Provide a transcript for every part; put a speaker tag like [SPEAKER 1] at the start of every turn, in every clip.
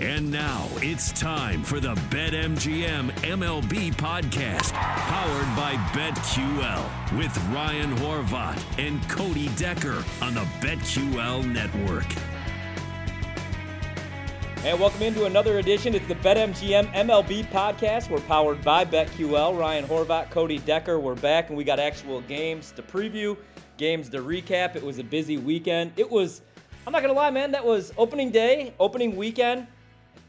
[SPEAKER 1] And now it's time for the BetMGM MLB podcast, powered by BetQL, with Ryan Horvat and Cody Decker on the BetQL network.
[SPEAKER 2] And welcome into another edition. It's the BetMGM MLB podcast. We're powered by BetQL. Ryan Horvat, Cody Decker. We're back, and we got actual games to preview, games to recap. It was a busy weekend. It was, I'm not gonna lie, man. That was opening day, opening weekend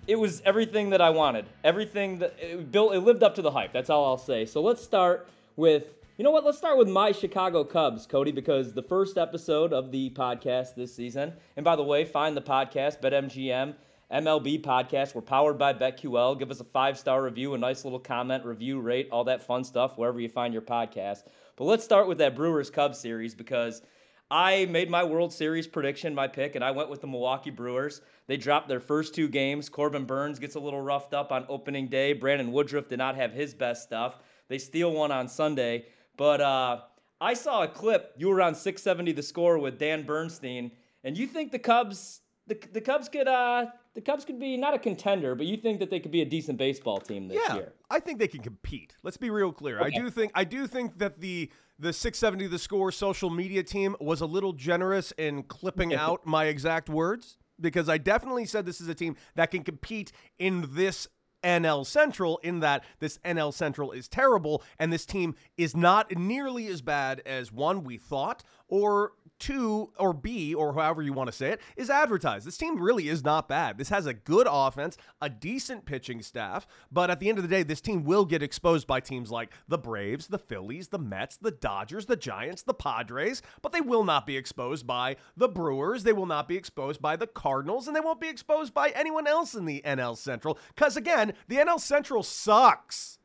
[SPEAKER 2] it was everything that I wanted. Everything that it built, it lived up to the hype. That's all I'll say. So let's start with, you know what? Let's start with my Chicago Cubs, Cody, because the first episode of the podcast this season, and by the way, find the podcast, BetMGM. MLB podcast. We're powered by BetQL. Give us a five star review, a nice little comment, review, rate, all that fun stuff wherever you find your podcast. But let's start with that Brewers Cubs series because I made my World Series prediction, my pick, and I went with the Milwaukee Brewers. They dropped their first two games. Corbin Burnes gets a little roughed up on opening day. Brandon Woodruff did not have his best stuff. They steal one on Sunday. But uh, I saw a clip. You were on 670 the score with Dan Bernstein, and you think the Cubs, the, the Cubs could, uh, the Cubs could be not a contender, but you think that they could be a decent baseball team this
[SPEAKER 3] yeah,
[SPEAKER 2] year.
[SPEAKER 3] I think they can compete. Let's be real clear. Okay. I do think I do think that the the 670 the score social media team was a little generous in clipping out my exact words because I definitely said this is a team that can compete in this NL Central in that this NL Central is terrible and this team is not nearly as bad as one we thought or two or B or however you want to say it is advertised. This team really is not bad. This has a good offense, a decent pitching staff, but at the end of the day, this team will get exposed by teams like the Braves, the Phillies, the Mets, the Dodgers, the Giants, the Padres, but they will not be exposed by the Brewers. They will not be exposed by the Cardinals, and they won't be exposed by anyone else in the NL Central because again, the NL Central sucks.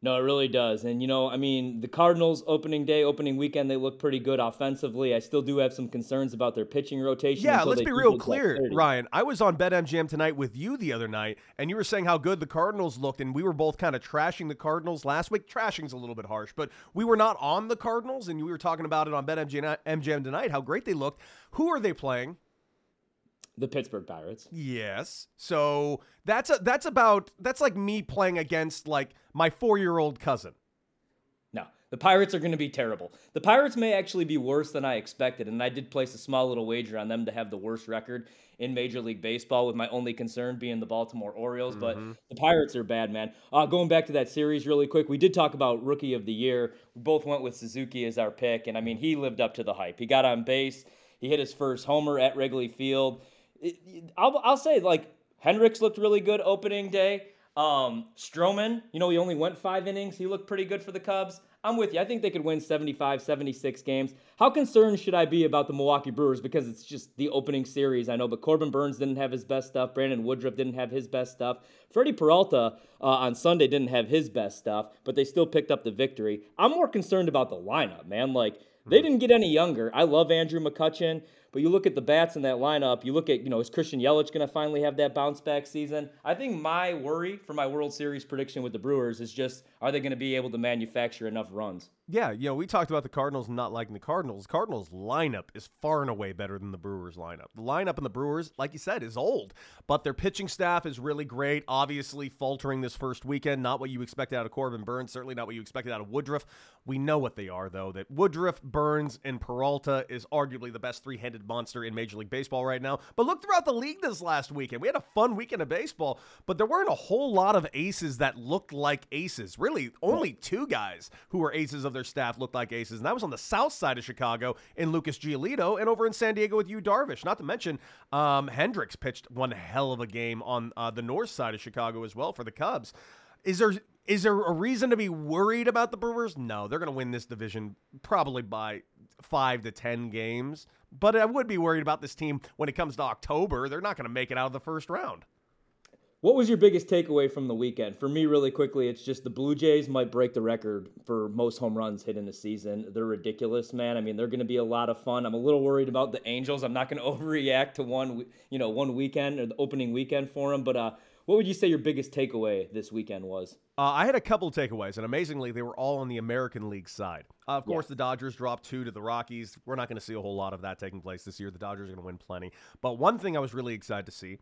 [SPEAKER 2] No, it really does. And, you know, I mean, the Cardinals opening day, opening weekend, they look pretty good offensively. I still do have some concerns about their pitching rotation.
[SPEAKER 3] Yeah, let's be real clear, Ryan. I was on BetMGM tonight with you the other night, and you were saying how good the Cardinals looked, and we were both kind of trashing the Cardinals last week. Trashing's a little bit harsh, but we were not on the Cardinals, and we were talking about it on BetMGM tonight, how great they looked. Who are they playing?
[SPEAKER 2] The Pittsburgh Pirates.
[SPEAKER 3] Yes. So that's a, that's about that's like me playing against like my 4-year-old cousin.
[SPEAKER 2] No. The Pirates are going to be terrible. The Pirates may actually be worse than I expected, and I did place a small little wager on them to have the worst record in Major League Baseball, with my only concern being the Baltimore Orioles. Mm-hmm. But the Pirates are bad, man. Uh, going back to that series really quick, we did talk about Rookie of the Year. We both went with Suzuki as our pick, and I mean, he lived up to the hype. He got on base, he hit his first homer at Wrigley Field. I'll, I'll say like Hendricks looked really good opening day. Um, Stroman, you know, he only went five innings. He looked pretty good for the Cubs. I'm with you. I think they could win 75, 76 games. How concerned should I be about the Milwaukee Brewers? Because it's just the opening series, I know, but Corbin Burnes didn't have his best stuff. Brandon Woodruff didn't have his best stuff. Freddie Peralta uh, on Sunday didn't have his best stuff, but they still picked up the victory. I'm more concerned about the lineup, man. Like, they hmm. didn't get any younger. I love Andrew McCutchen. But you look at the bats in that lineup, you look at, you know, is Christian Yelich going to finally have that bounce back season? I think my worry for my World Series prediction with the Brewers is just are they going to be able to manufacture enough runs?
[SPEAKER 3] Yeah, you know, we talked about the Cardinals not liking the Cardinals. Cardinals lineup is far and away better than the Brewers lineup. The lineup in the Brewers, like you said, is old, but their pitching staff is really great. Obviously, faltering this first weekend, not what you expected out of Corbin Burnes, certainly not what you expected out of Woodruff. We know what they are, though. That Woodruff, Burnes, and Peralta is arguably the best three-headed monster in Major League Baseball right now. But look throughout the league this last weekend. We had a fun weekend of baseball, but there weren't a whole lot of aces that looked like aces. Really, only two guys who were aces of their staff looked like aces, and that was on the south side of Chicago in Lucas Giolito and over in San Diego with Yu Darvish. Not to mention, um, Hendricks pitched one hell of a game on uh, the north side of Chicago as well for the Cubs. Is there is there a reason to be worried about the Brewers? No, they're going to win this division probably by five to ten games. But I would be worried about this team when it comes to October. They're not going to make it out of the first round.
[SPEAKER 2] What was your biggest takeaway from the weekend? For me, really quickly, it's just the Blue Jays might break the record for most home runs hit in a season. They're ridiculous, man. I mean, they're going to be a lot of fun. I'm a little worried about the Angels. I'm not going to overreact to one, you know, one weekend or the opening weekend for them. But uh, what would you say your biggest takeaway this weekend was?
[SPEAKER 3] Uh, I had a couple takeaways, and amazingly, they were all on the American League side. Uh, of course, yeah. the Dodgers dropped two to the Rockies. We're not going to see a whole lot of that taking place this year. The Dodgers are going to win plenty. But one thing I was really excited to see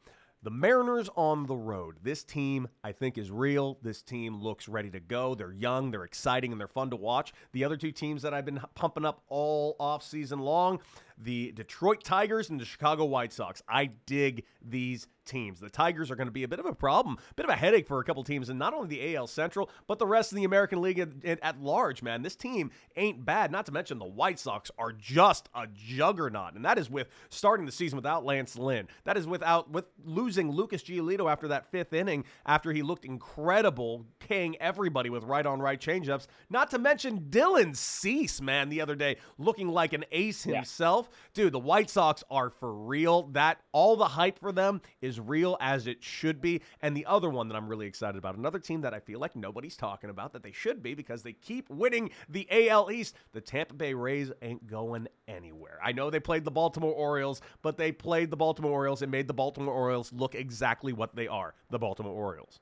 [SPEAKER 3] The Mariners on the road. This team, I think, is real. This team looks ready to go. They're young, they're exciting, and they're fun to watch. The other two teams that I've been pumping up all off season long, the Detroit Tigers and the Chicago White Sox. I dig these teams. The Tigers are going to be a bit of a problem, a bit of a headache for a couple teams, and not only the AL Central, but the rest of the American League at, at, large, man. This team ain't bad. Not to mention the White Sox are just a juggernaut, and that is with starting the season without Lance Lynn. That is without with losing Lucas Giolito after that fifth inning, after he looked incredible, K'ing everybody with right on right changeups. Not to mention Dylan Cease, man, the other day looking like an ace himself. Yeah. Dude, the White Sox are for real. That all the hype for them is real as it should be. And the other one that I'm really excited about, another team that I feel like nobody's talking about that they should be because they keep winning the AL East. The Tampa Bay Rays ain't going anywhere. I know they played the Baltimore Orioles, but they played the Baltimore Orioles and made the Baltimore Orioles look exactly what they are the Baltimore Orioles.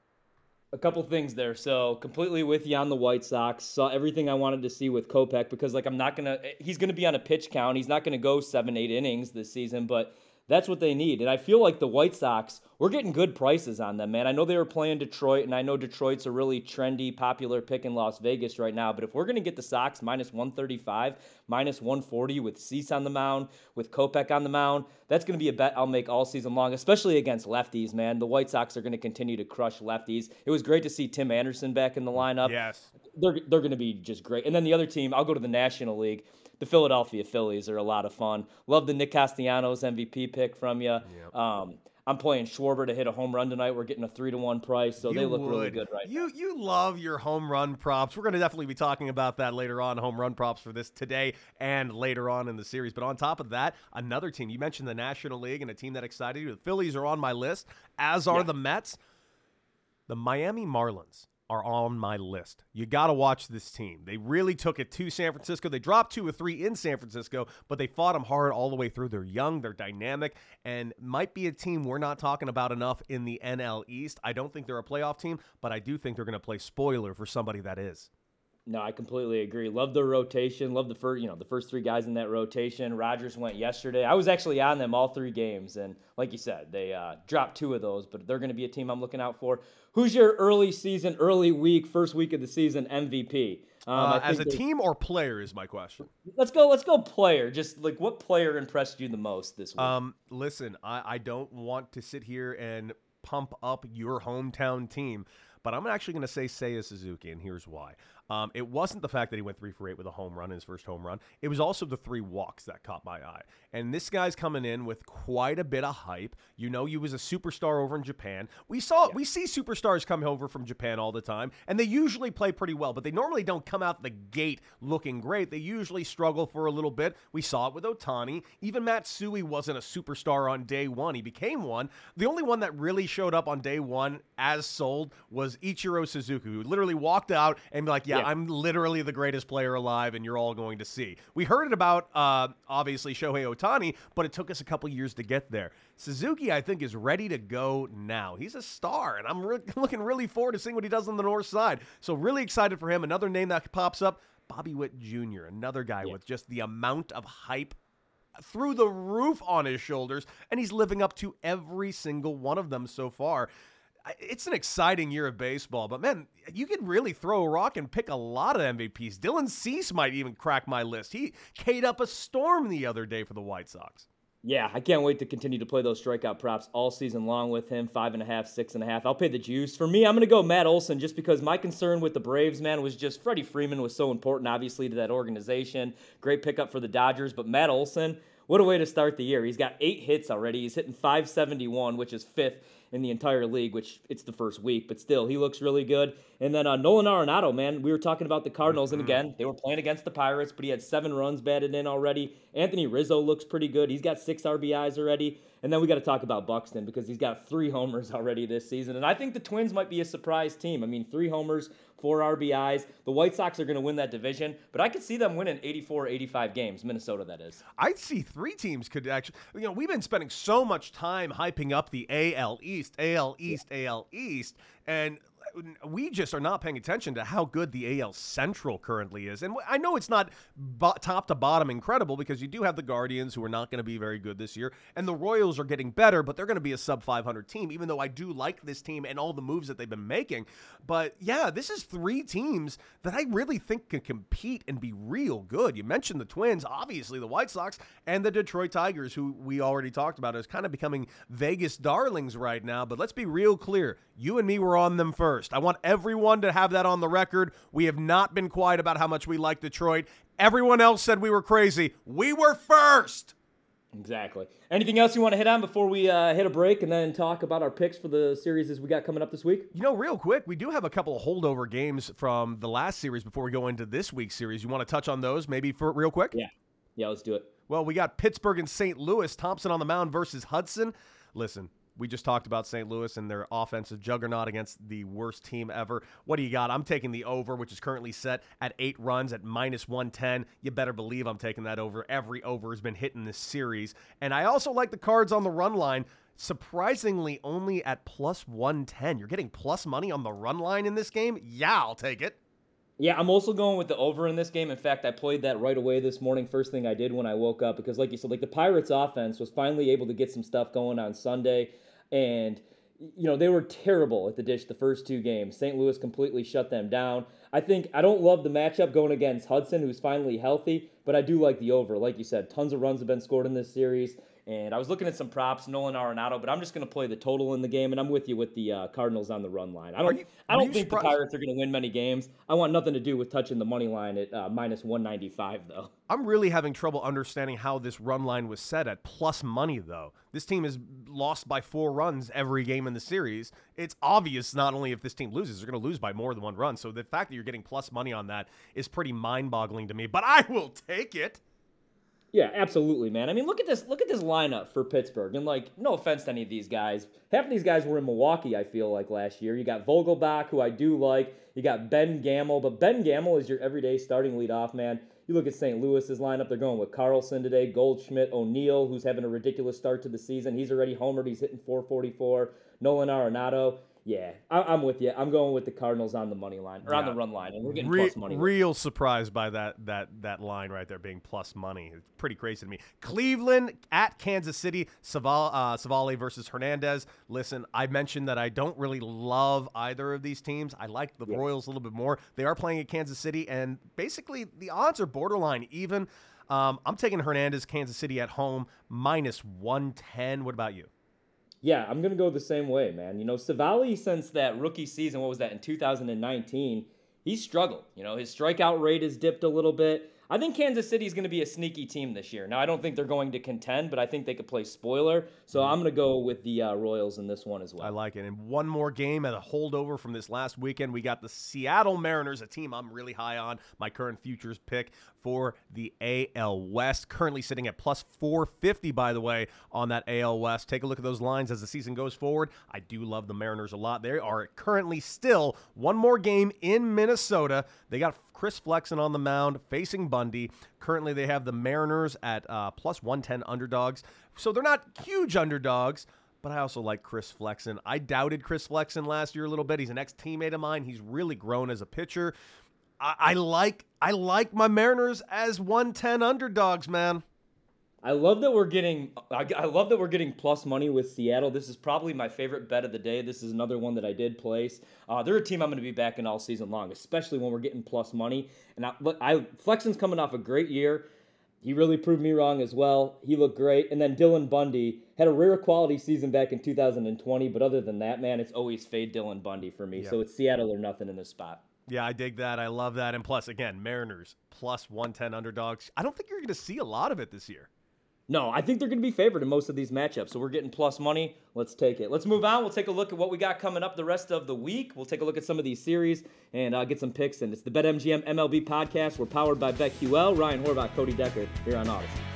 [SPEAKER 2] A couple things there. So completely with you on the White Sox. Saw everything I wanted to see with Kopech because like I'm not gonna. He's gonna be on a pitch count. He's not gonna go seven, eight innings this season, but that's what they need. And I feel like the White Sox, we're getting good prices on them, man. I know they were playing Detroit, and I know Detroit's a really trendy, popular pick in Las Vegas right now. But if we're going to get the Sox minus 135, minus 140 with Cease on the mound, with Kopech on the mound, that's going to be a bet I'll make all season long, especially against lefties, man. The White Sox are going to continue to crush lefties. It was great to see Tim Anderson back in the lineup.
[SPEAKER 3] Yes.
[SPEAKER 2] They're, they're going to be just great. And then the other team, I'll go to the National League the Philadelphia Phillies are a lot of fun. Love the Nick Castellanos MVP pick from you. Yep. Um, I'm playing Schwarber to hit a home run tonight. We're getting a three to one price, so
[SPEAKER 3] you
[SPEAKER 2] they look
[SPEAKER 3] would.
[SPEAKER 2] really good right
[SPEAKER 3] you,
[SPEAKER 2] now.
[SPEAKER 3] You love your home run props. We're going to definitely be talking about that later on, home run props for this today and later on in the series. But on top of that, another team. You mentioned the National League and a team that excited you. The Phillies are on my list, as are yeah. the Mets. The Miami Marlins are on my list. You got to watch this team. They really took it to San Francisco. They dropped two or three in San Francisco, but they fought them hard all the way through. They're young, they're dynamic, and might be a team we're not talking about enough in the NL East. I don't think they're a playoff team, but I do think they're going to play spoiler for somebody that is.
[SPEAKER 2] No, I completely agree. Love the rotation. Love the first, you know, the first three guys in that rotation. Rogers went yesterday. I was actually on them all three games, and like you said, they uh, dropped two of those, but they're going to be a team I'm looking out for. Who's your early season, early week, first week of the season MVP?
[SPEAKER 3] Um, uh, as a team or player is my question.
[SPEAKER 2] Let's go. Let's go player. Just like what player impressed you the most this week?
[SPEAKER 3] Um, listen, I, I don't want to sit here and pump up your hometown team, but I'm actually going to say Seiya Suzuki, and here's why. Um, it wasn't the fact that he went three for eight with a home run in his first home run. It was also the three walks that caught my eye. And this guy's coming in with quite a bit of hype. You know, he was a superstar over in Japan. We saw, yeah. we see superstars come over from Japan all the time, and they usually play pretty well, but they normally don't come out the gate looking great. They usually struggle for a little bit. We saw it with Ohtani. Even Matsui wasn't a superstar on day one. He became one. The only one that really showed up on day one as sold was Ichiro Suzuki, who literally walked out and be like, yeah, yeah, I'm literally the greatest player alive, and you're all going to see. We heard it about uh, obviously Shohei Ohtani, but it took us a couple years to get there. Suzuki, I think, is ready to go now. He's a star, and I'm re- looking really forward to seeing what he does on the north side. So really excited for him. Another name that pops up. Bobby Witt Jr., another guy yeah. with just the amount of hype through the roof on his shoulders, and he's living up to every single one of them so far it's an exciting year of baseball, but man, you can really throw a rock and pick a lot of MVPs. Dylan Cease might even crack my list. He K'd up a storm the other day for the White Sox.
[SPEAKER 2] Yeah, I can't wait to continue to play those strikeout props all season long with him. Five and a half, six and a half. I'll pay the juice. For me, I'm going to go Matt Olson just because my concern with the Braves, man, was just Freddie Freeman was so important, obviously, to that organization. Great pickup for the Dodgers, but Matt Olson, what a way to start the year. He's got eight hits already. He's hitting 571, which is fifth in the entire league, which it's the first week, but still, he looks really good. And then uh, Nolan Arenado, man, we were talking about the Cardinals, and mm-hmm. again, they were playing against the Pirates, but he had seven runs batted in already. Anthony Rizzo looks pretty good. He's got six RBIs already. And then we got to talk about Buxton because he's got three homers already this season. And I think the Twins might be a surprise team. I mean, three homers, four RBIs. The White Sox are going to win that division, but I could see them winning 84, 85 games. Minnesota, that is.
[SPEAKER 3] I'd see three teams could actually. You know, we've been spending so much time hyping up the AL East, AL East, yeah. AL East, and we just are not paying attention to how good the AL Central currently is. And I know it's not bo- top to bottom incredible because you do have the Guardians who are not going to be very good this year, and the Royals are getting better, but they're going to be a sub 500 team, even though I do like this team and all the moves that they've been making. But yeah, this is three teams that I really think can compete and be real good. You mentioned the Twins, obviously the White Sox, and the Detroit Tigers, who we already talked about as kind of becoming Vegas darlings right now. But let's be real clear you and me were on them first. I want everyone to have that on the record. We have not been quiet about how much we like Detroit. Everyone else said we were crazy. We were first.
[SPEAKER 2] Exactly. Anything else you want to hit on before we uh, hit a break and then talk about our picks for the series as we got coming up this week?
[SPEAKER 3] You know, real quick, we do have a couple of holdover games from the last series before we go into this week's series. You want to touch on those maybe for real quick?
[SPEAKER 2] Yeah. Yeah, let's do it.
[SPEAKER 3] Well, we got Pittsburgh and St. Louis. Thompson on the mound versus Hudson. Listen, we just talked about St. Louis and their offensive juggernaut against the worst team ever. What do you got? I'm taking the over, which is currently set at eight runs at minus 110. You better believe I'm taking that over. Every over has been hit in this series. And I also like the cards on the run line. Surprisingly, only at plus 110. You're getting plus money on the run line in this game? Yeah, I'll take it.
[SPEAKER 2] Yeah, I'm also going with the over in this game. In fact, I played that right away this morning. First thing I did when I woke up, because like you said, like the Pirates offense was finally able to get some stuff going on Sunday and you know they were terrible at the dish the first two games. St. Louis completely shut them down. I think I don't love the matchup going against Hudson, who's finally healthy, but I do like the over. Like you said, tons of runs have been scored in this series. And I was looking at some props, Nolan Arenado, but I'm just going to play the total in the game, and I'm with you with the uh, Cardinals on the run line. I don't, you, I don't think surprised? the Pirates are going to win many games. I want nothing to do with touching the money line at uh, minus 195, though.
[SPEAKER 3] I'm really having trouble understanding how this run line was set at plus money, though. This team has lost by four runs every game in the series. It's obvious not only if this team loses, they're going to lose by more than one run. So the fact that you're getting plus money on that is pretty mind boggling to me, but I will take it.
[SPEAKER 2] Yeah, absolutely, man. I mean, look at this. Look at this lineup for Pittsburgh. And like, no offense to any of these guys. Half of these guys were in Milwaukee. I feel like last year. You got Vogelbach, who I do like. You got Ben Gamel, but Ben Gamel is your everyday starting leadoff man. You look at St. Louis's lineup. They're going with Carlson today, Goldschmidt, O'Neill, who's having a ridiculous start to the season. He's already homered. He's hitting 444. Nolan Arenado. Yeah, I, am with you. I'm going with the Cardinals on the money line or yeah. on the run line, and we're getting Re- plus money.
[SPEAKER 3] Real surprised by that that that line right there being plus money. It's pretty crazy to me. Cleveland at Kansas City, Saval, uh, Civale versus Hernandez. Listen, I mentioned that I don't really love either of these teams. I like the. Royals a little bit more. They are playing at Kansas City, and basically the odds are borderline even. Um, I'm taking Hernandez, Kansas City at home, minus 110. What about you?
[SPEAKER 2] Yeah, I'm gonna go the same way, man. You know, Civale since that rookie season, what was that in 2019? He struggled. You know, his strikeout rate has dipped a little bit. I think Kansas City is going to be a sneaky team this year. Now, I don't think they're going to contend, but I think they could play spoiler. So I'm going to go with the uh, Royals in this one as well.
[SPEAKER 3] I like it. And one more game at a holdover from this last weekend. We got the Seattle Mariners, a team I'm really high on. My current futures pick for the AL West, currently sitting at plus 450, by the way, on that AL West. Take a look at those lines as the season goes forward. I do love the Mariners a lot. They are currently still one more game in Minnesota. They got Chris Flexen on the mound facing Bundy. Currently, they have the Mariners at uh, plus 110 underdogs. So they're not huge underdogs, but I also like Chris Flexen. I doubted Chris Flexen last year a little bit. He's an ex teammate of mine. He's really grown as a pitcher. I, I like I like my Mariners as 110 underdogs, man.
[SPEAKER 2] I love that we're getting. I, I, love that we're getting plus money with Seattle. This is probably my favorite bet of the day. This is another one that I did place. Uh, they're a team I'm going to be backing all season long, especially when we're getting plus money. And I, I Flexen's coming off a great year. He really proved me wrong as well. He looked great. And then Dylan Bundy had a rare quality season back in 2020. But other than that, man, it's always fade Dylan Bundy for me. Yep. So it's Seattle or nothing in this spot.
[SPEAKER 3] Yeah, I dig that. I love that. And plus, again, Mariners plus 110 underdogs. I don't think you're going to see a lot of it this year.
[SPEAKER 2] No, I think they're going to be favored in most of these matchups. So we're getting plus money. Let's take it. Let's move on. We'll take a look at what we got coming up the rest of the week. We'll take a look at some of these series and uh, get some picks. And it's the BetMGM MLB podcast. We're powered by BetQL. Ryan Horvat, Cody Decker here on Audacy.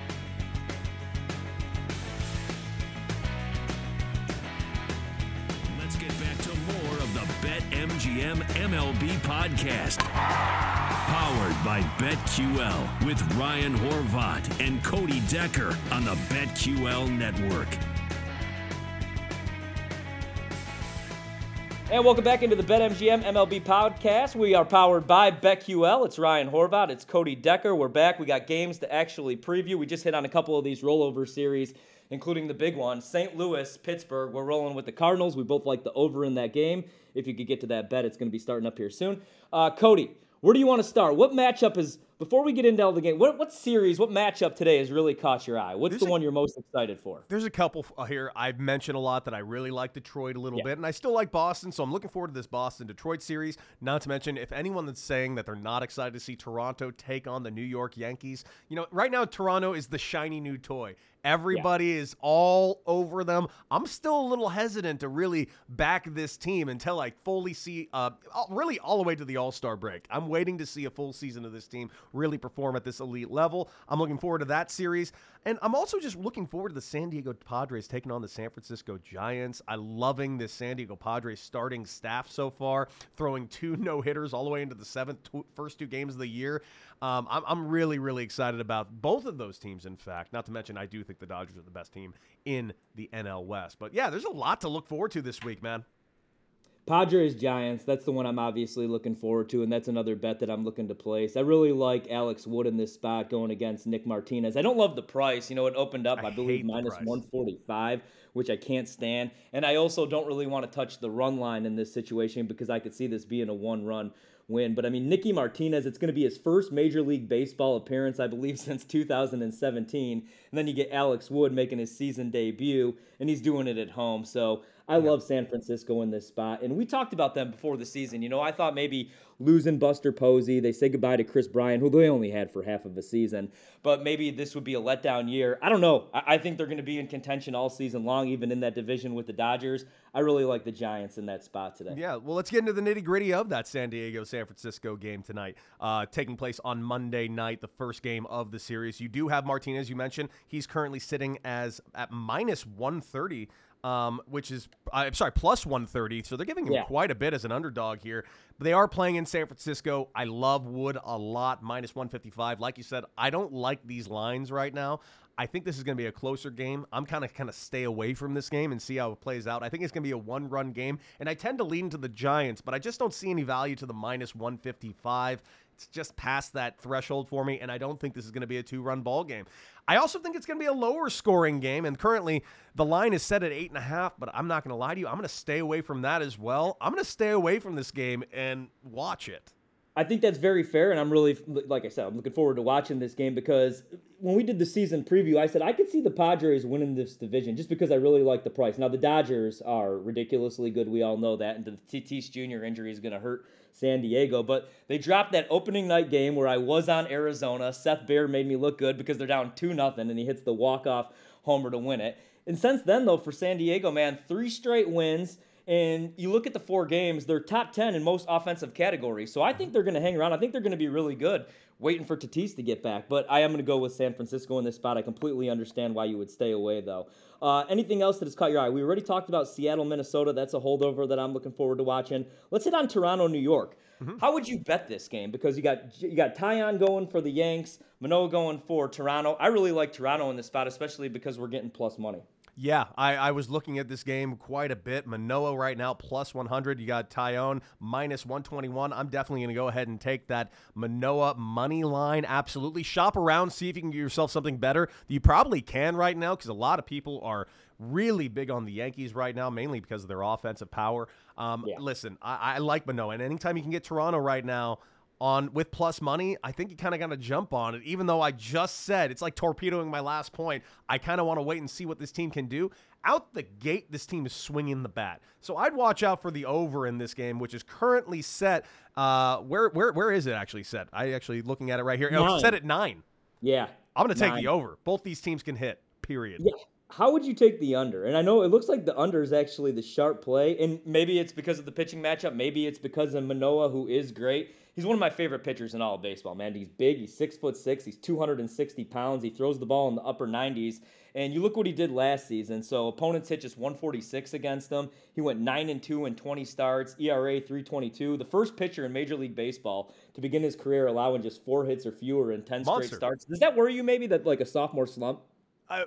[SPEAKER 1] BetMGM MLB podcast. Powered by BetQL with Ryan Horvat and Cody Decker on the BetQL network.
[SPEAKER 2] And welcome back into the BetMGM MLB podcast. We are powered by BetQL. It's Ryan Horvat. It's Cody Decker. We're back. We got games to actually preview. We just hit on a couple of these rollover series, including the big one, St. Louis, Pittsburgh. We're rolling with the Cardinals. We both like the over in that game. If you could get to that bet, it's going to be starting up here soon. Uh, Cody, where do you want to start? What matchup is before we get into all the game? What what series? What matchup today has really caught your eye? What's
[SPEAKER 3] There's
[SPEAKER 2] the
[SPEAKER 3] a-
[SPEAKER 2] one you're most excited for?
[SPEAKER 3] There's a couple uh, here. I've mentioned a lot that I really like Detroit a little
[SPEAKER 2] Yeah.
[SPEAKER 3] bit, and I still like Boston, so I'm looking forward to this Boston Detroit series. Not to mention, if anyone that's saying that they're not excited to see Toronto take on the New York Yankees, you know, right now Toronto is the shiny new toy. Everybody is all over them. I'm still a little hesitant to really back this team until I fully see, uh, really all the way to the All Star break. I'm waiting to see a full season of this team really perform at this elite level. I'm looking forward to that series. And I'm also just looking forward to the San Diego Padres taking on the San Francisco Giants. I'm loving this San Diego Padres starting staff so far, throwing two no hitters all the way into the seventh tw- first two games of the year. Um, I'm, I'm really, really excited about both of those teams, in fact. Not to mention, I do think the Dodgers are the best team in the NL West. But yeah, there's a lot to look forward to this week, man.
[SPEAKER 2] Padres Giants, that's the one I'm obviously looking forward to, and that's another bet that I'm looking to place. I really like Alex Wood in this spot going against Nick Martinez. I don't love the price. You know, it opened up,
[SPEAKER 3] I
[SPEAKER 2] I, believe, minus
[SPEAKER 3] price.
[SPEAKER 2] 145, which I can't stand. And I also don't really want to touch the run line in this situation because I could see this being a one run win. But I mean, Nicky Martinez, it's going to be his first Major League Baseball appearance, I believe, since 2017. And then you get Alex Wood making his season debut, and he's doing it at home. So I love San Francisco in this spot. And we talked about them before the season. You know, I thought maybe losing Buster Posey, they say goodbye to Kris Bryant, who they only had for half of a season, but maybe this would be a letdown year. I don't know. I, I think they're going to be in contention all season long, even in that division with the Dodgers. I really like the Giants in that spot today.
[SPEAKER 3] Yeah, well, let's get into the nitty gritty of that San Diego San Francisco game tonight, uh, taking place on Monday night, the first game of the series. You do have Martinez, you mentioned. He's currently sitting as at minus 130. Um, which is, I'm sorry, plus 130. So they're giving him
[SPEAKER 2] Yeah.
[SPEAKER 3] quite a bit as an underdog here. But they are playing in San Francisco. I love Wood a lot, minus 155. Like you said, I don't like these lines right now. I think this is going to be a closer game. I'm kind of kind of stay away from this game and see how it plays out. I think it's going to be a one-run game, and I tend to lean into the Giants, but I just don't see any value to the minus 155. It's just past that threshold for me, and I don't think this is going to be a two-run ball game. I also think it's going to be a lower scoring game, and currently the line is set at eight and a half. But I'm not going to lie to you, I'm going to stay away from that as well. I'm going to stay away from this game and watch it.
[SPEAKER 2] I think that's very fair, and I'm really, like I said, I'm looking forward to watching this game because when we did the season preview, I said I could see the Padres winning this division just because I really like the price. Now the Dodgers are ridiculously good, we all know that, and the Tatis Jr. injury is going to hurt San Diego. But they dropped that opening night game where I was on Arizona. Seth Beer made me look good because they're down two nothing, and he hits the walk off homer to win it. And since then, though, for San Diego, man, three straight wins. And you look at the four games, they're top 10 in most offensive categories. So I think they're going to hang around. I think they're going to be really good, waiting for Tatis to get back. But I am going to go with San Francisco in this spot. I completely understand why you would stay away, though. Uh, anything else that has caught your eye? We already talked about Seattle, Minnesota. That's a holdover that I'm looking forward to watching. Let's hit on Toronto, New York. How would you bet this game? Because you got you got Taillon going for the Yanks, Manoah going for Toronto. I really like Toronto in this spot, especially because we're getting plus money.
[SPEAKER 3] Yeah, I, I was looking at this game quite a bit. Manoah right now plus 100. You got Taillon minus 121. I'm definitely going to go ahead and take that Manoah money line. Absolutely. Shop around, see if you can get yourself something better. You probably can right now because a lot of people are really big on the Yankees right now, mainly because of their offensive power. Um,
[SPEAKER 2] Yeah.
[SPEAKER 3] Listen, I, I like Manoah, and anytime you can get Toronto right now, on with plus money, I think you kind of got to jump on it. Even though I just said it's like torpedoing my last point, I kind of want to wait and see what this team can do. Out the gate, this team is swinging the bat, so I'd watch out for the over in this game, which is currently set. Uh, where where where is it actually set? I actually looking at it right here. Oh,
[SPEAKER 2] Nine.
[SPEAKER 3] it's set at nine.
[SPEAKER 2] Yeah.
[SPEAKER 3] I'm going to take
[SPEAKER 2] Nine.
[SPEAKER 3] the over. Both these teams can hit. Period.
[SPEAKER 2] Yeah. How would you take the under? And I know it looks like the under is actually the sharp play, and maybe it's because of the pitching matchup. Maybe it's because of Manoah, who is great. He's one of my favorite pitchers in all of baseball, man. He's big. He's six foot six. He's 260 pounds. He throws the ball in the upper 90s. And you look what he did last season. So opponents hit just 146 against him. He went nine and two in 20 starts. ERA 322. The first pitcher in Major League Baseball to begin his career allowing just four hits or fewer in 10
[SPEAKER 3] Monster.
[SPEAKER 2] straight starts. Does that worry you? Maybe that like a sophomore slump.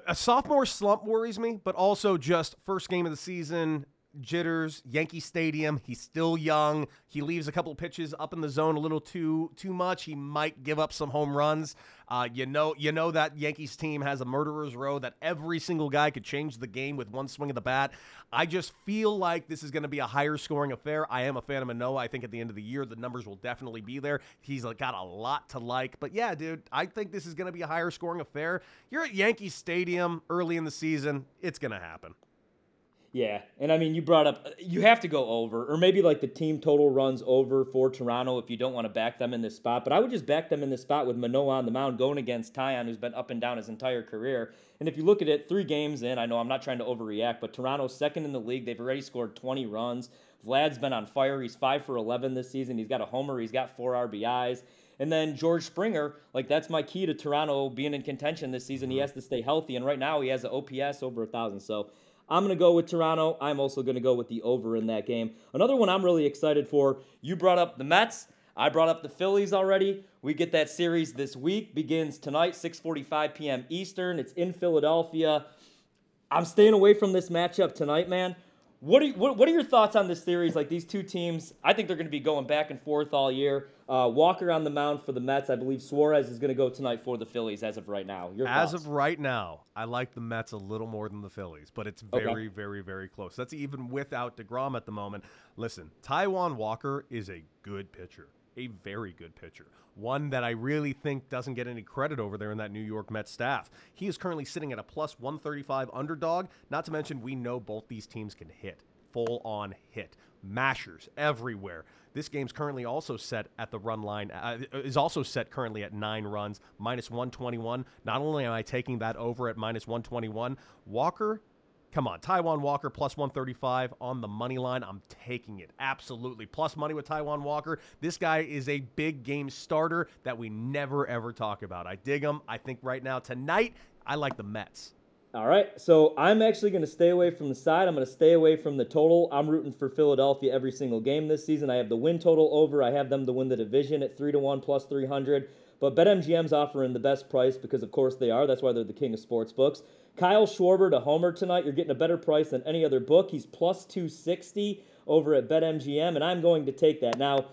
[SPEAKER 3] a sophomore slump worries me, but also just first game of the season. Jitters. Yankee Stadium. He's still young. He leaves a couple pitches up in the zone a little too too much. He might give up some home runs. Uh, you know, you know that Yankees team has a murderer's row that every single guy could change the game with one swing of the bat. I just feel like this is going to be a higher scoring affair. I am a fan of Manoah. I think at the end of the year the numbers will definitely be there. He's got a lot to like. But yeah, dude, I think this is going to be a higher scoring affair. You're at Yankee Stadium early in the season. It's going to happen.
[SPEAKER 2] Yeah, and I mean, you brought up you have to go over, or maybe like the team total runs over for Toronto if you don't want to back them in this spot. But I would just back them in this spot with Manoah on the mound going against Taillon, who's been up and down his entire career. And if you look at it, three games in, I know I'm not trying to overreact, but Toronto's second in the league. They've already scored 20 runs. Vlad's been on fire. He's five for 11 this season. He's got a homer. He's got four RBIs. And then George Springer, like that's my key to Toronto being in contention this season. He mm-hmm. has to stay healthy, and right now he has an OPS over a thousand. So I'm going to go with Toronto. I'm also going to go with the over in that game. Another one I'm really excited for. You brought up the Mets. I brought up the Phillies already. We get that series this week. Begins tonight, 6:45 p.m. Eastern. It's in Philadelphia. I'm staying away from this matchup tonight, man. What are, you, what, what are your thoughts on this series? Like these two teams, I think they're going to be going back and forth all year. Uh, Walker on the mound for the Mets. I believe Suarez is going to go tonight for the Phillies as of right now. Your
[SPEAKER 3] as
[SPEAKER 2] thoughts?
[SPEAKER 3] of right now, I like the Mets a little more than the Phillies, but it's very, okay. very, very close. That's even without DeGrom at the moment. Listen, Taijuan Walker is a good pitcher a very good pitcher. One that I really think doesn't get any credit over there in that New York Mets staff. He is currently sitting at a plus 135 underdog. Not to mention, we know both these teams can hit. Full on hit. Mashers everywhere. This game's currently also set at the run line, uh, is also set currently at nine runs, minus 121. Not only am I taking that over at minus 121, Walker Come on, Taijuan Walker plus 135 on the money line. I'm taking it. Absolutely. Plus money with Taijuan Walker. This guy is a big game starter that we never, ever talk about. I dig him. I think right now, tonight, I like the Mets.
[SPEAKER 2] All right. So I'm actually going to stay away from the side. I'm going to stay away from the total. I'm rooting for Philadelphia every single game this season. I have the win total over. I have them to win the division at 3 to 1 plus 300. But BetMGM's offering the best price because, of course, they are. That's why they're the king of sports books. Kyle Schwarber to homer tonight. You're getting a better price than any other book. He's plus 260 over at BetMGM, and I'm going to take that. Now,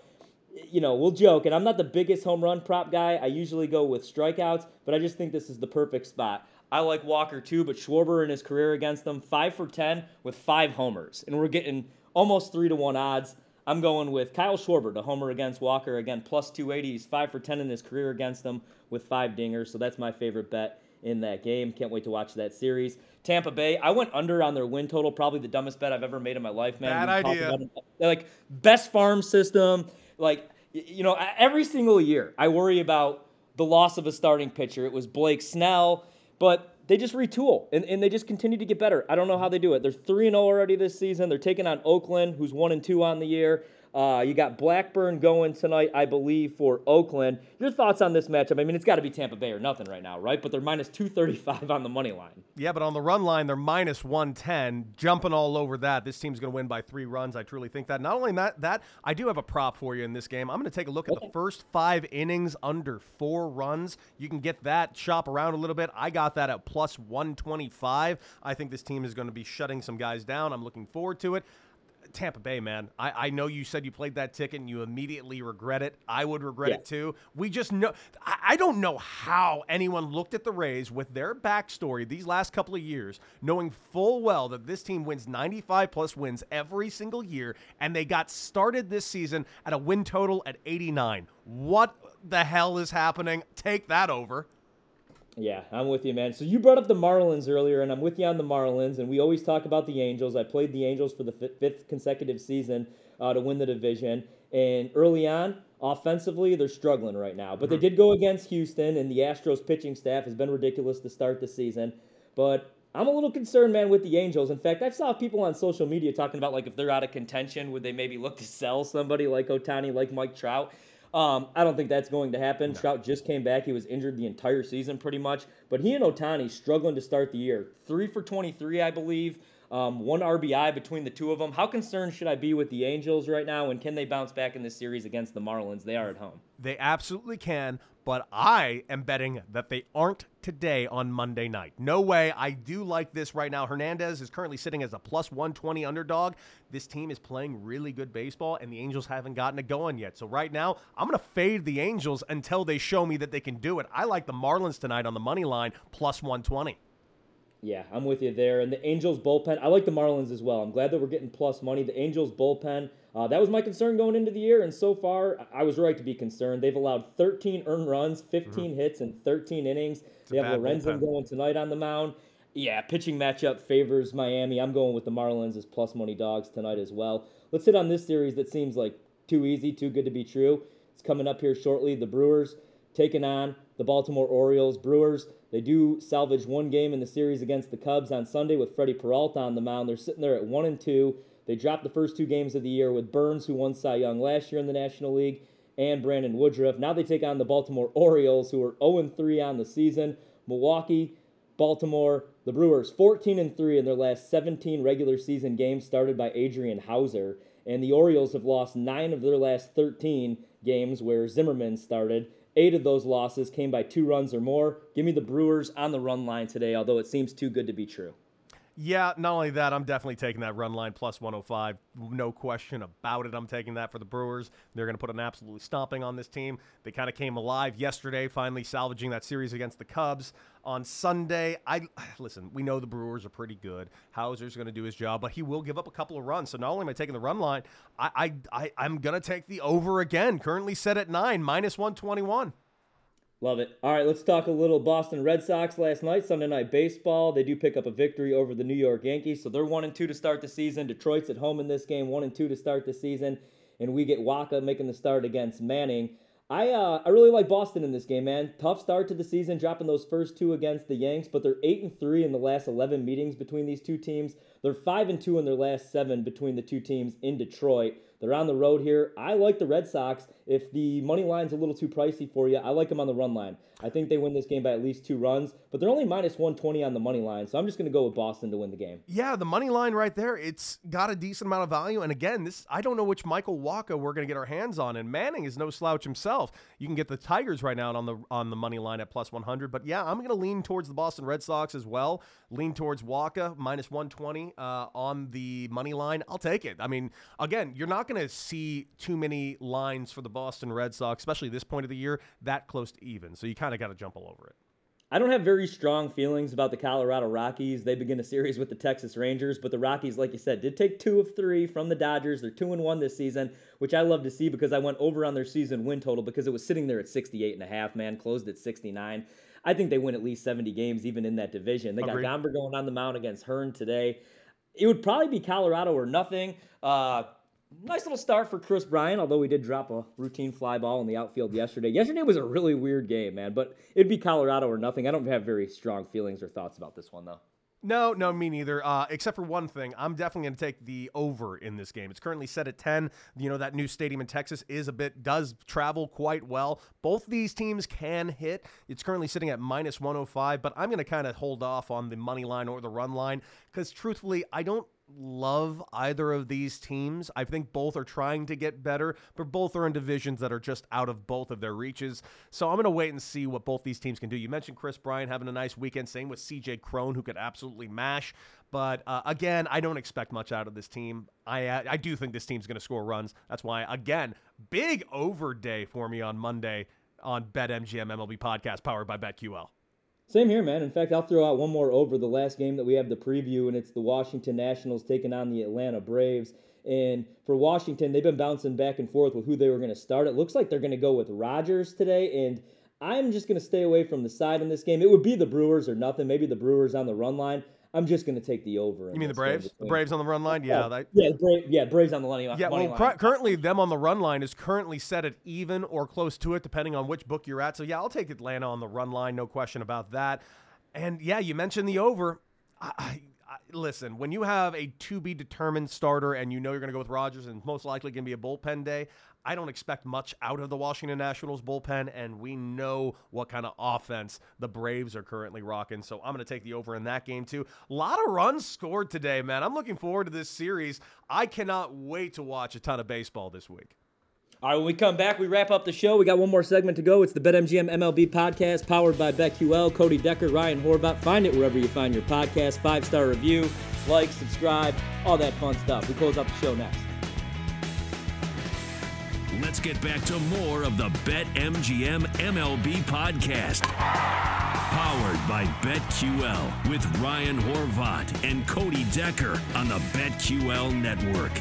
[SPEAKER 2] you know, we'll joke, and I'm not the biggest home run prop guy. I usually go with strikeouts, but I just think this is the perfect spot. I like Walker too, but Schwarber in his career against them, 5 for 10 with five homers. And we're getting almost 3 to 1 odds. I'm going with Kyle Schwarber to homer against Walker. Again, plus 280. He's 5 for 10 in his career against them with five dingers. So that's my favorite bet in that game. Can't wait to watch that series. Tampa Bay, I went under on their win total. Probably the dumbest bet I've ever made in my life, man.
[SPEAKER 3] Bad idea.
[SPEAKER 2] Like, best farm system. Like, you know, every single year I worry about the loss of a starting pitcher. It was Blake Snell, but they just retool and, and they just continue to get better. I don't know how they do it. They're 3 0 already this season. They're taking on Oakland, who's 1 and 2 on the year. Uh, you got Blackburn going tonight, I believe, for Oakland. Your thoughts on this matchup? I mean, it's got to be Tampa Bay or nothing right now, right? But they're minus 235 on the money line.
[SPEAKER 3] Yeah, but on the run line, they're minus 110, jumping all over that. This team's going to win by three runs. I truly think that. Not only that, that I do have a prop for you in this game. I'm going to take a look at the first five innings under four runs. You can get that, shop around a little bit. I got that at plus 125. I think this team is going to be shutting some guys down. I'm looking forward to it. Tampa Bay, man. I, I know you said you played that ticket and you immediately regret it. I would regret yeah. it too. We just know. I, I don't know how anyone looked at the Rays with their backstory these last couple of years, knowing full well that this team wins 95 plus wins every single year, and they got started this season at a win total at 89. What the hell is happening? Take that over.
[SPEAKER 2] Yeah, I'm with you, man. So you brought up the Marlins earlier, and I'm with you on the Marlins. And we always talk about the Angels. I played the Angels for the fifth consecutive season uh, to win the division. And early on, offensively, they're struggling right now. But they mm-hmm. did go against Houston, and the Astros pitching staff has been ridiculous to start the season. But I'm a little concerned, man, with the Angels. In fact, I've saw people on social media talking about like if they're out of contention, would they maybe look to sell somebody like Ohtani, like Mike Trout? Um, I don't think that's going to happen. No. Trout just came back. He was injured the entire season pretty much. But he and Ohtani struggling to start the year. Three for 23, I believe. Um, one RBI between the two of them. How concerned should I be with the Angels right now? And can they bounce back in this series against the Marlins? They are at home.
[SPEAKER 3] They absolutely can, but I am betting that they aren't today on Monday night. No way. I do like this right now. Hernandez is currently sitting as a plus 120 underdog. This team is playing really good baseball, and the Angels haven't gotten it going yet. So, right now, I'm going to fade the Angels until they show me that they can do it. I like the Marlins tonight on the money line, plus 120.
[SPEAKER 2] Yeah, I'm with you there. And the Angels bullpen, I like the Marlins as well. I'm glad that we're getting plus money. The Angels bullpen, uh, that was my concern going into the year, and so far I was right to be concerned. They've allowed 13 earned runs, 15 mm-hmm. hits, and 13 innings. It's they have Lorenzen going tonight on the mound. Yeah, pitching matchup favors Miami. I'm going with the Marlins as plus money dogs tonight as well. Let's hit on this series that seems like too easy, too good to be true. It's coming up here shortly. The Brewers taking on the Baltimore Orioles. Brewers, they do salvage one game in the series against the Cubs on Sunday with Freddie Peralta on the mound. They're sitting there at 1 and 2. They dropped the first two games of the year with Burnes, who won Cy Young last year in the National League, and Brandon Woodruff. Now they take on the Baltimore Orioles, who are 0 3 on the season. Milwaukee, Baltimore, the Brewers 14 and 3 in their last 17 regular season games started by Adrian Houser, And the Orioles have lost nine of their last 13 games where Zimmermann started. Eight of those losses came by two runs or more. Give me the Brewers on the run line today, although it seems too good to be true.
[SPEAKER 3] Yeah, not only that, I'm definitely taking that run line plus 105. No question about it. I'm taking that for the Brewers. They're going to put an absolutely stomping on this team. They kind of came alive yesterday, finally salvaging that series against the Cubs on Sunday. I listen. We know the Brewers are pretty good. Houser's going to do his job, but he will give up a couple of runs. So not only am I taking the run line, I I, I am going to take the over again. Currently set at nine, minus 121.
[SPEAKER 2] Love it. All right, let's talk a little Boston Red Sox last night, Sunday night baseball. They do pick up a victory over the New York Yankees, so they're one and two to start the season. Detroit's at home in this game, one and two to start the season, and we get Wacha making the start against Manning. I uh, I really like Boston in this game, man. Tough start to the season, dropping those first two against the Yanks, but they're eight and three in the last eleven meetings between these two teams. They're five and two in their last seven between the two teams in Detroit. They're on the road here. I like the Red Sox. If the money line's a little too pricey for you, I like them on the run line. I think they win this game by at least two runs, but they're only minus 120 on the money line. So I'm just going to go with Boston to win the game.
[SPEAKER 3] Yeah, the money line right there, it's got a decent amount of value. And again, this I don't know which Michael Wacha we're going to get our hands on. And Manning is no slouch himself. You can get the Tigers right now on the on the money line at plus 100. But yeah, I'm going to lean towards the Boston Red Sox as well. Lean towards Wacha minus 120 uh, on the money line. I'll take it. I mean, again, you're not going to see too many lines for the Boston Red Sox, especially this point of the year, that close to even. So you kind of got to jump all over it.
[SPEAKER 2] I don't have very strong feelings about the Colorado Rockies. They begin a series with the Texas Rangers, but the Rockies, like you said, did take two of three from the Dodgers. They're two and one this season, which I love to see because I went over on their season win total because it was sitting there at 68 and a half, man, closed at 69. I think they win at least 70 games even in that division. They Agreed. got Gomber going on the mound against Hearn today. It would probably be Colorado or nothing. Uh, Nice little start for Kris Bryant, although we did drop a routine fly ball in the outfield yesterday. Yesterday was a really weird game, man, but it'd be Colorado or nothing. I don't have very strong feelings or thoughts about this one, though.
[SPEAKER 3] No, no, me neither. Uh, except for one thing, I'm definitely going to take the over in this game. It's currently set at 10. You know that new stadium in Texas is a bit does travel quite well. Both these teams can hit. It's currently sitting at minus 105, but I'm going to kind of hold off on the money line or the run line because truthfully, I don't love either of these teams. I think both are trying to get better, but both are in divisions that are just out of both of their reaches. So I'm going to wait and see what both these teams can do. You mentioned Kris Bryant having a nice weekend, same with CJ Cron, who could absolutely mash. But uh, again, I don't expect much out of this team. I I do think this team's going to score runs. That's why, again, big over day for me on Monday on BetMGM MLB podcast powered by BetQL.
[SPEAKER 2] Same here, man. In fact, I'll throw out one more over the last game that we have the preview, and it's the Washington Nationals taking on the Atlanta Braves. And for Washington, they've been bouncing back and forth with who they were going to start. It looks like they're going to go with Rogers today, and I'm just going to stay away from the side in this game. It would be the Brewers or nothing. Maybe the Brewers on the run line. I'm just going to take the over.
[SPEAKER 3] You mean the Braves? The Braves on the run line? Yeah,
[SPEAKER 2] that, yeah, Bra- yeah, Braves on the money,
[SPEAKER 3] line.
[SPEAKER 2] yeah,
[SPEAKER 3] well, line. currently them on the run line is currently set at even or close to it, depending on which book you're at. So yeah, I'll take Atlanta on the run line, no question about that. And yeah, you mentioned the over. I, I, listen, when you have a to be determined starter and you know you're going to go with Rogers and most likely going to be a bullpen day, I don't expect much out of the Washington Nationals bullpen, and we know what kind of offense the Braves are currently rocking. So I'm going to take the over in that game, too. A lot of runs scored today, man. I'm looking forward to this series. I cannot wait to watch a ton of baseball this week.
[SPEAKER 2] All right, when we come back, we wrap up the show. We got one more segment to go. It's the BetMGM MLB podcast powered by BetQL. Cody Decker, Ryan Horvat. Find it wherever you find your podcast. Five star review, like, subscribe, all that fun stuff. We close up the show next.
[SPEAKER 1] Let's get back to more of the BetMGM MLB podcast. Powered by BetQL with Ryan Horvat and Cody Decker on the BetQL network.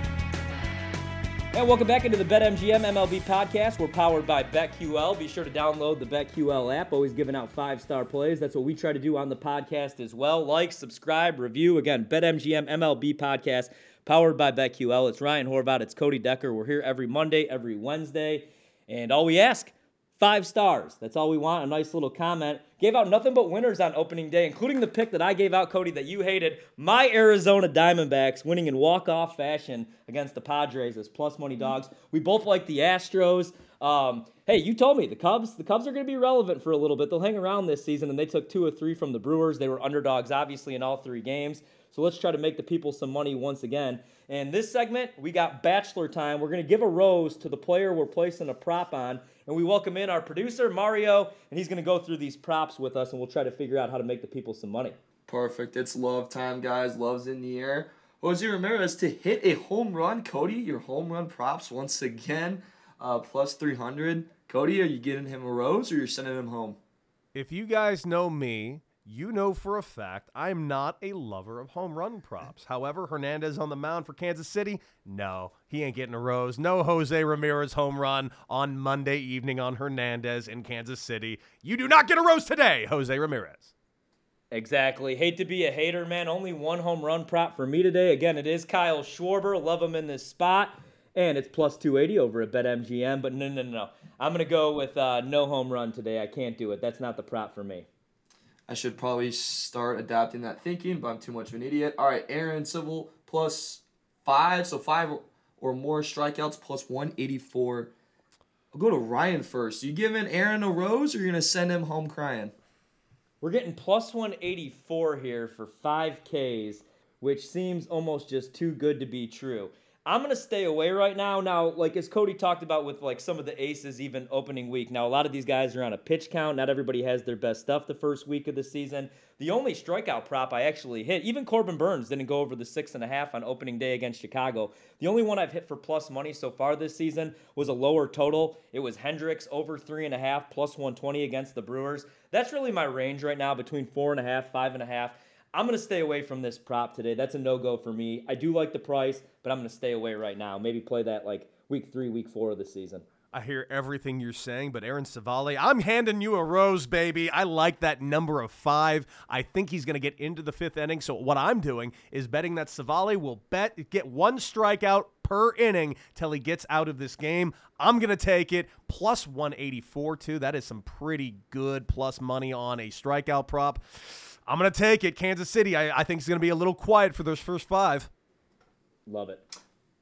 [SPEAKER 2] And welcome back into the BetMGM MLB podcast. We're powered by BetQL. Be sure to download the BetQL app. Always giving out five star plays. That's what we try to do on the podcast as well. Like, subscribe, review. Again, BetMGM MLB podcast powered by BetQL. It's Ryan Horvat. It's Cody Decker. We're here every Monday, every Wednesday. And all we ask, five stars. That's all we want. A nice little comment. Gave out nothing but winners on opening day, including the pick that I gave out, Cody, that you hated. My Arizona Diamondbacks winning in walk-off fashion against the Padres as plus money dogs. We both like the Astros. Um, hey, you told me the Cubs. The Cubs are going to be relevant for a little bit. They'll hang around this season, and they took two or three from the Brewers. They were underdogs, obviously, in all three games. So let's try to make the people some money once again. And this segment, we got bachelor time. We're going to give a rose to the player we're placing a prop on. And we welcome in our producer, Mario, and he's going to go through these props with us, and we'll try to figure out how to make the people some money.
[SPEAKER 4] Perfect. It's love time, guys. Love's in the air. Jose Ramirez to hit a home run. Cody, your home run props once again, uh, plus 300. Cody, are you getting him a rose or you're sending him home?
[SPEAKER 3] If you guys know me, you know for a fact I'm not a lover of home run props. However, Hernandez on the mound for Kansas City, no, he ain't getting a rose. No Jose Ramirez home run on Monday evening on Hernandez in Kansas City. You do not get a rose today, Jose Ramirez.
[SPEAKER 2] Exactly. Hate to be a hater, man. Only one home run prop for me today. Again, it is Kyle Schwarber. Love him in this spot. And it's plus 280 over at BetMGM. But no, no, no. I'm going to go with uh, no home run today. I can't do it. That's not the prop for me.
[SPEAKER 4] I should probably start adapting that thinking, but I'm too much of an idiot. All right, Aaron Civale plus five, so five or more strikeouts plus 184. I'll go to Ryan first. You giving Aaron a rose or you're going to send him home crying?
[SPEAKER 2] We're getting plus 184 here for 5Ks, which seems almost just too good to be true. I'm gonna stay away right now. Now, like as Cody talked about with like some of the aces, even opening week. Now, a lot of these guys are on a pitch count. Not everybody has their best stuff the first week of the season. The only strikeout prop I actually hit, even Corbin Burnes didn't go over the six and a half on opening day against Chicago. The only one I've hit for plus money so far this season was a lower total. It was Hendricks over three and a half plus 120 against the Brewers. That's really my range right now between four and a half, five and a half. I'm going to stay away from this prop today. That's a no go for me. I do like the price, but I'm going to stay away right now. Maybe play that like week three, week four of the season.
[SPEAKER 3] I hear everything you're saying, but Aaron Civale, I'm handing you a rose, baby. I like that number of five. I think he's going to get into the fifth inning. So what I'm doing is betting that Civale will bet get one strikeout per inning till he gets out of this game. I'm going to take it plus 184 too. That is some pretty good plus money on a strikeout prop. I'm going to take it. Kansas City, I, I think, is going to be a little quiet for those first five.
[SPEAKER 2] Love it.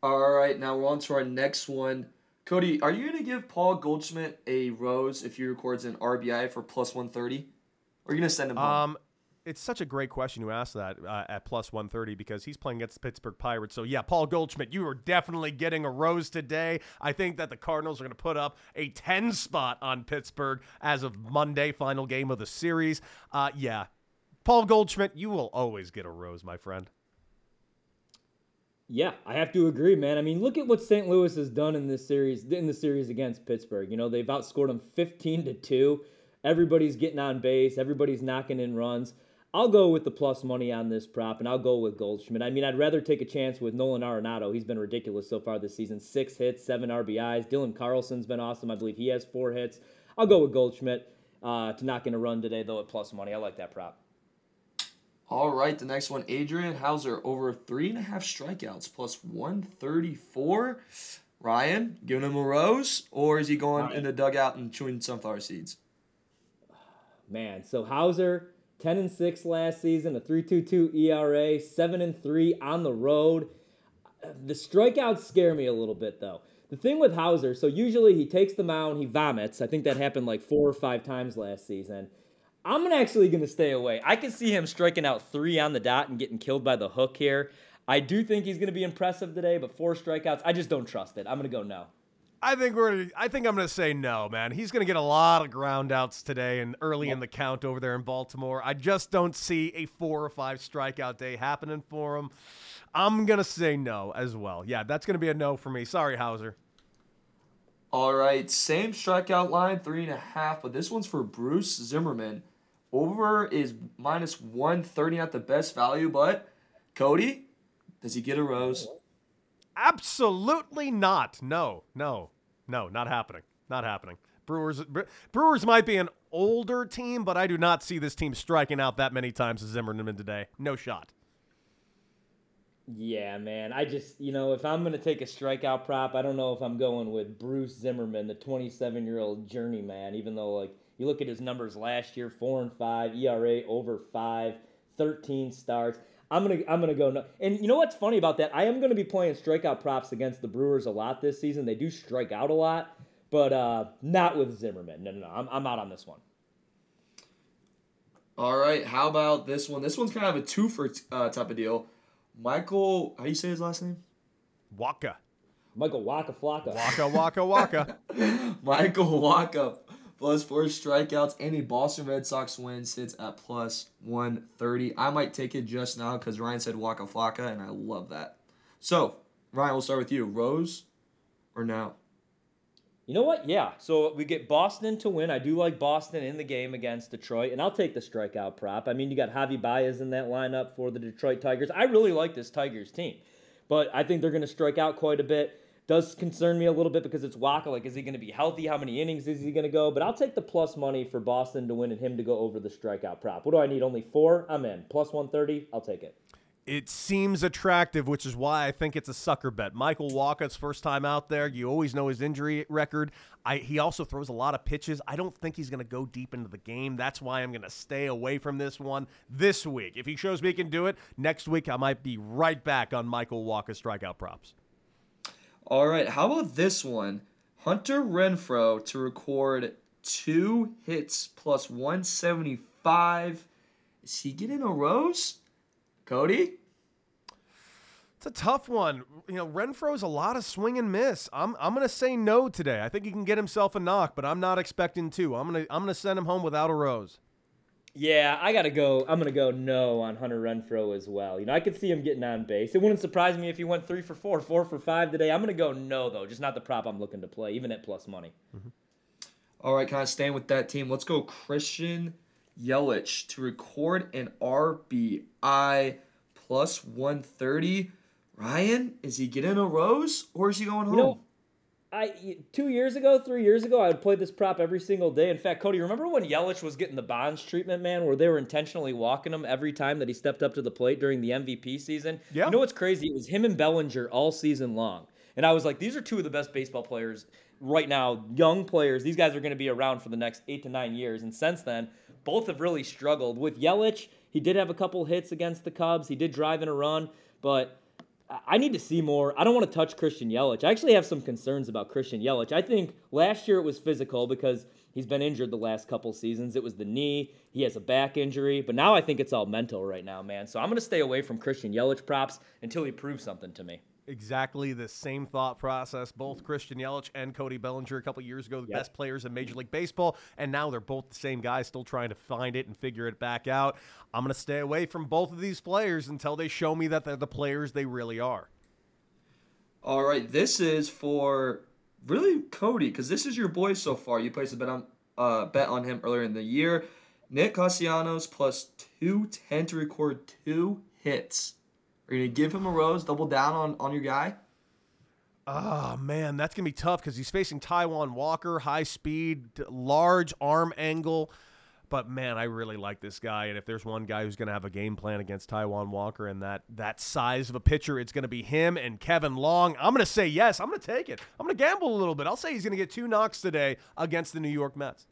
[SPEAKER 4] All right, now we're on to our next one. Cody, are you going to give Paul Goldschmidt a rose if he records an RBI for plus 130? Or are you going to send him home?
[SPEAKER 3] Um, it's such a great question you asked that uh, at plus 130 because he's playing against the Pittsburgh Pirates. So, yeah, Paul Goldschmidt, you are definitely getting a rose today. I think that the Cardinals are going to put up a 10 spot on Pittsburgh as of Monday, final game of the series. Uh, yeah, Paul Goldschmidt, you will always get a rose, my friend.
[SPEAKER 2] Yeah, I have to agree, man. I mean, look at what St. Louis has done in this series in the series against Pittsburgh. You know, they've outscored them 15 to 2. Everybody's getting on base, everybody's knocking in runs. I'll go with the plus money on this prop, and I'll go with Goldschmidt. I mean, I'd rather take a chance with Nolan Arenado. He's been ridiculous so far this season. Six hits, seven RBIs. Dylan Carlson's been awesome. I believe he has four hits. I'll go with Goldschmidt uh, to knock in a run today, though, at plus money. I like that prop.
[SPEAKER 4] All right, the next one, Adrian Houser, over three and a half strikeouts, plus 134. Ryan, giving him a rose, or is he going in the dugout and chewing sunflower seeds?
[SPEAKER 2] Man, so Houser, 10 and 6 last season, a 3.22 ERA, 7 and 3 on the road. The strikeouts scare me a little bit though. The thing with Houser, so usually he takes the mound, he vomits. I think that happened like four or five times last season. I'm actually going to stay away. I can see him striking out three on the dot and getting killed by the hook here. I do think he's going to be impressive today, but four strikeouts, I just don't trust it. I'm going to go no.
[SPEAKER 3] I think we're. I think I'm going to say no, man. He's going to get a lot of groundouts today and early in the count over there in Baltimore. I just don't see a four or five strikeout day happening for him. I'm going to say no as well. Yeah, that's going to be a no for me. Sorry, Houser.
[SPEAKER 4] All right, same strikeout line, three and a half, but this one's for Bruce Zimmermann. Over is minus 130 not the best value, but Cody, does he get a rose?
[SPEAKER 3] Absolutely not. No, no, no, not happening. Not happening. Brewers Brewers might be an older team, but I do not see this team striking out that many times as Zimmermann today. No shot.
[SPEAKER 2] Yeah, man. I just, you know, if I'm going to take a strikeout prop, I don't know if I'm going with Bruce Zimmermann, the 27 year old journeyman, even though, like, you look at his numbers last year 4 and 5, ERA over 5, 13 starts. I'm gonna I'm gonna go no. And you know what's funny about that? I am gonna be playing strikeout props against the Brewers a lot this season. They do strike out a lot, but uh, not with Zimmermann. No, no, no. I'm, I'm out on this one.
[SPEAKER 4] All right. How about this one? This one's kind of a two for uh, type of deal. Michael, how do you say his last name?
[SPEAKER 3] Waka.
[SPEAKER 2] Michael Waka Flocka.
[SPEAKER 3] Waka Waka Waka.
[SPEAKER 4] Michael Wacha plus four strikeouts. Any Boston Red Sox win sits at plus 130. I might take it just now because Ryan said Waka Flocka, and I love that. So, Ryan, we'll start with you. Rose or now?
[SPEAKER 2] You know what? Yeah. So we get Boston to win. I do like Boston in the game against Detroit, and I'll take the strikeout prop. I mean, you got Javi Baez in that lineup for the Detroit Tigers. I really like this Tigers team, but I think they're going to strike out quite a bit. Does concern me a little bit because it's Wacha. Like, is he going to be healthy? How many innings is he going to go? But I'll take the plus money for Boston to win and him to go over the strikeout prop. What do I need? Only four? I'm in. Plus 130. I'll take it.
[SPEAKER 3] It seems attractive, which is why I think it's a sucker bet. Michael Wacha's first time out there. You always know his injury record. I, he also throws a lot of pitches. I don't think he's going to go deep into the game. That's why I'm going to stay away from this one this week. If he shows me he can do it, next week I might be right back on Michael Wacha strikeout props.
[SPEAKER 4] All right, how about this one? Hunter Renfroe to record two hits plus 175. Is he getting a rose? Cody?
[SPEAKER 3] It's a tough one. You know, Renfroe's a lot of swing and miss. I'm I'm gonna say no today. I think he can get himself a knock, but I'm not expecting two. I'm gonna I'm gonna send him home without a rose.
[SPEAKER 2] Yeah, I gotta go. I'm gonna go no on Hunter Renfroe as well. You know, I could see him getting on base. It wouldn't surprise me if he went three for four, four for five today. I'm gonna go no though, just not the prop I'm looking to play, even at plus money.
[SPEAKER 4] Mm-hmm. All right, kind of staying with that team. Let's go Christian Yelich to record an RBI plus 130. Ryan, is he getting a rose or is he going home?
[SPEAKER 2] You know, I two years ago, three years ago, I would play this prop every single day. In fact, Cody, remember when Yelich was getting the Bonds treatment, man, where they were intentionally walking him every time that he stepped up to the plate during the MVP season?
[SPEAKER 3] Yeah.
[SPEAKER 2] You know what's crazy? It was him and Bellinger all season long. And I was like, these are two of the best baseball players right now, young players. These guys are going to be around for the next eight to nine years. And since then, both have really struggled. With Yelich, he did have a couple hits against the Cubs. He did drive in a run, but I need to see more. I don't want to touch Christian Yelich. I actually have some concerns about Christian Yelich. I think last year it was physical because he's been injured the last couple seasons. It was the knee. He has a back injury, but now I think it's all mental right now, man. So I'm going to stay away from Christian Yelich props until he proves something to me
[SPEAKER 3] exactly the same thought process. Both Christian Yelich and Cody Bellinger a couple years ago, the yep. best players in Major League Baseball, and now they're both the same guys, still trying to find it and figure it back out. I'm going to stay away from both of these players until they show me that they're the players they really are.
[SPEAKER 4] All right, this is for really Cody because this is your boy so far. You placed a bet on uh, bet on him earlier in the year. Nick Castellanos plus two ten to record two hits. Are you gonna give him a rose, double down on, on your guy?
[SPEAKER 3] Oh man, that's gonna be tough because he's facing Taijuan Walker, high speed, large arm angle. But man, I really like this guy, and if there's one guy who's gonna have a game plan against Taijuan Walker and that that size of a pitcher, it's gonna be him and Kevin Long. I'm gonna say yes. I'm gonna take it. I'm gonna gamble a little bit. I'll say he's gonna get two knocks today against the New York Mets.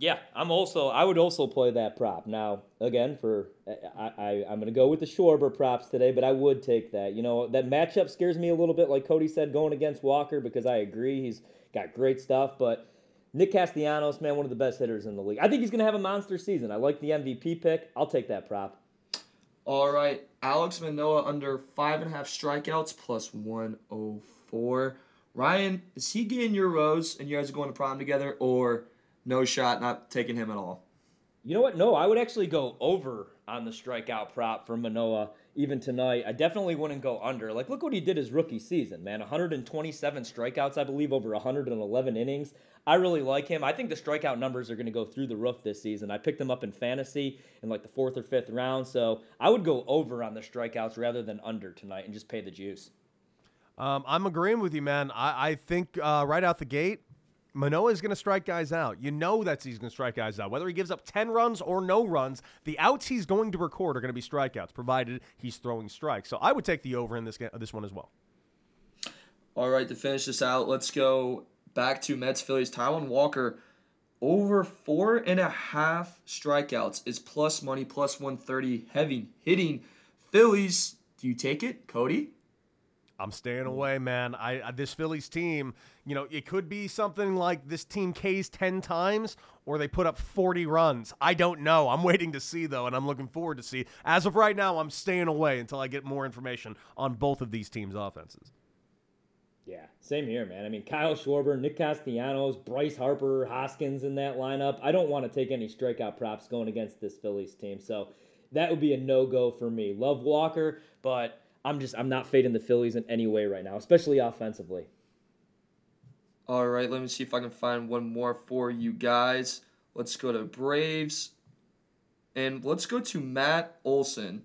[SPEAKER 2] Yeah, I'm also. I would also play that prop. Now, again, for I, I I'm gonna go with the Schwarber props today, but I would take that. You know, that matchup scares me a little bit, like Cody said, going against Walker because I agree he's got great stuff, but Nick Castellanos, man, one of the best hitters in the league. I think he's gonna have a monster season. I like the MVP pick. I'll take that prop.
[SPEAKER 4] All right, Alex Manoah under five and a half strikeouts plus 104. Ryan, is he getting your rose and you guys are going to prom together, or no shot, not taking him at all?
[SPEAKER 2] You know what? No, I would actually go over on the strikeout prop for Manoah even tonight. I definitely wouldn't go under. Like, look what he did his rookie season, man. 127 strikeouts, I believe, over 111 innings. I really like him. I think the strikeout numbers are going to go through the roof this season. I picked him up in fantasy in like the fourth or fifth round, so I would go over on the strikeouts rather than under tonight and just pay the juice.
[SPEAKER 3] Um, I'm agreeing with you, man. I, I think uh, right out the gate, Manoah is going to strike guys out. You know that he's going to strike guys out. Whether he gives up 10 runs or no runs, the outs he's going to record are going to be strikeouts, provided he's throwing strikes. So I would take the over in this game, this one as well.
[SPEAKER 4] All right, to finish this out, let's go back to Mets Phillies. Taijuan Walker over four and a half strikeouts is plus money, plus 130, heavy hitting Phillies. Do you take it, Cody?
[SPEAKER 3] I'm staying mm. away, man. I, I, this Phillies team, you know, it could be something like this team K's 10 times or they put up 40 runs. I don't know. I'm waiting to see though and I'm looking forward to see. As of right now, I'm staying away until I get more information on both of these teams' offenses.
[SPEAKER 2] Yeah, same here, man. I mean, Kyle Schwarber, Nick Castellanos, Bryce Harper, Hoskins in that lineup. I don't want to take any strikeout props going against this Phillies team. So that would be a no go for me. Love Walker, but I'm just I'm not fading the Phillies in any way right now, especially offensively.
[SPEAKER 4] All right, let me see if I can find one more for you guys. Let's go to Braves. And let's go to Matt Olson.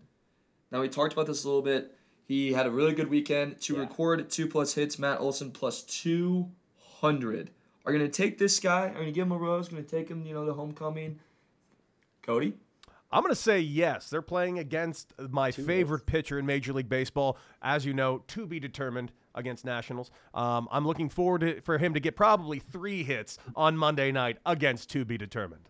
[SPEAKER 4] Now we talked about this a little bit. He had a really good weekend to yeah. record two plus hits. Matt Olson plus two hundred. Are you gonna take this guy? Are you gonna give him a rose? Gonna take him? You know the homecoming. Cody.
[SPEAKER 3] I'm going to say yes. They're playing against my Two favorite pitcher in Major League Baseball, as you know, to be determined against Nationals. Um, I'm looking forward to, for him to get probably three hits on Monday night against to be determined.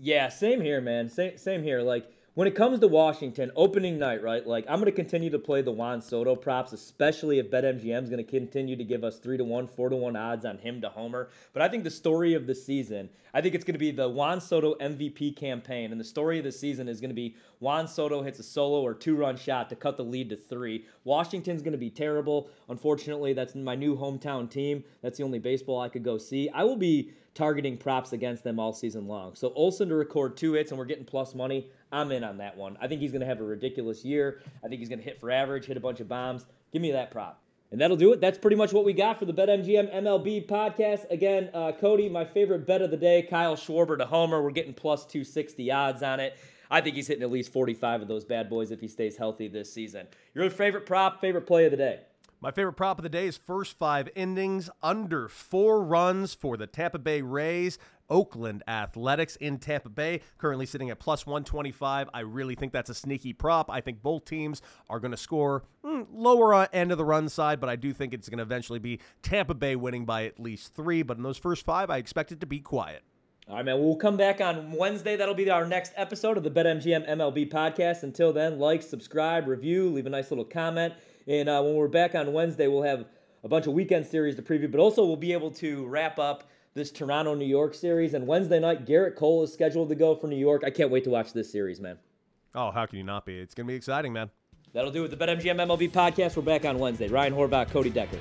[SPEAKER 2] Yeah, same here, man. Same, same here. Like when it comes to Washington, opening night, right? Like I'm going to continue to play the Juan Soto props, especially if BetMGM is going to continue to give us three to one, four to one odds on him to homer. But I think the story of the season, I think it's going to be the Juan Soto MVP campaign, and the story of the season is going to be Juan Soto hits a solo or two run shot to cut the lead to three. Washington's going to be terrible. Unfortunately, that's my new hometown team. That's the only baseball I could go see. I will be targeting props against them all season long. So Olson to record two hits and we're getting plus money. I'm in on that one. I think he's going to have a ridiculous year. I think he's going to hit for average, hit a bunch of bombs. Give me that prop. And that'll do it. That's pretty much what we got for the BetMGM MLB podcast. Again, uh, Cody, my favorite bet of the day, Kyle Schwarber to homer. We're getting plus 260 odds on it. I think he's hitting at least 45 of those bad boys if he stays healthy this season. Your favorite prop, favorite play of the day?
[SPEAKER 3] My favorite prop of the day is first five innings under four runs for the Tampa Bay Rays. Oakland Athletics in Tampa Bay, currently sitting at plus 125. I really think that's a sneaky prop. I think both teams are going to score mm, lower end of the run side, but I do think it's going to eventually be Tampa Bay winning by at least three. But in those first five, I expect it to be quiet.
[SPEAKER 2] All right, man. We'll come back on Wednesday. That'll be our next episode of the BetMGM MLB podcast. Until then, like, subscribe, review, leave a nice little comment. And uh, when we're back on Wednesday, we'll have a bunch of weekend series to preview, but also we'll be able to wrap up this Toronto New York series. And Wednesday night, Gerrit Cole is scheduled to go for New York. I can't wait to watch this series, man.
[SPEAKER 3] Oh, how can you not be? It's going to be exciting, man.
[SPEAKER 2] That'll do it. The BetMGM MLB podcast. We're back on Wednesday. Ryan Horvat, Cody Decker.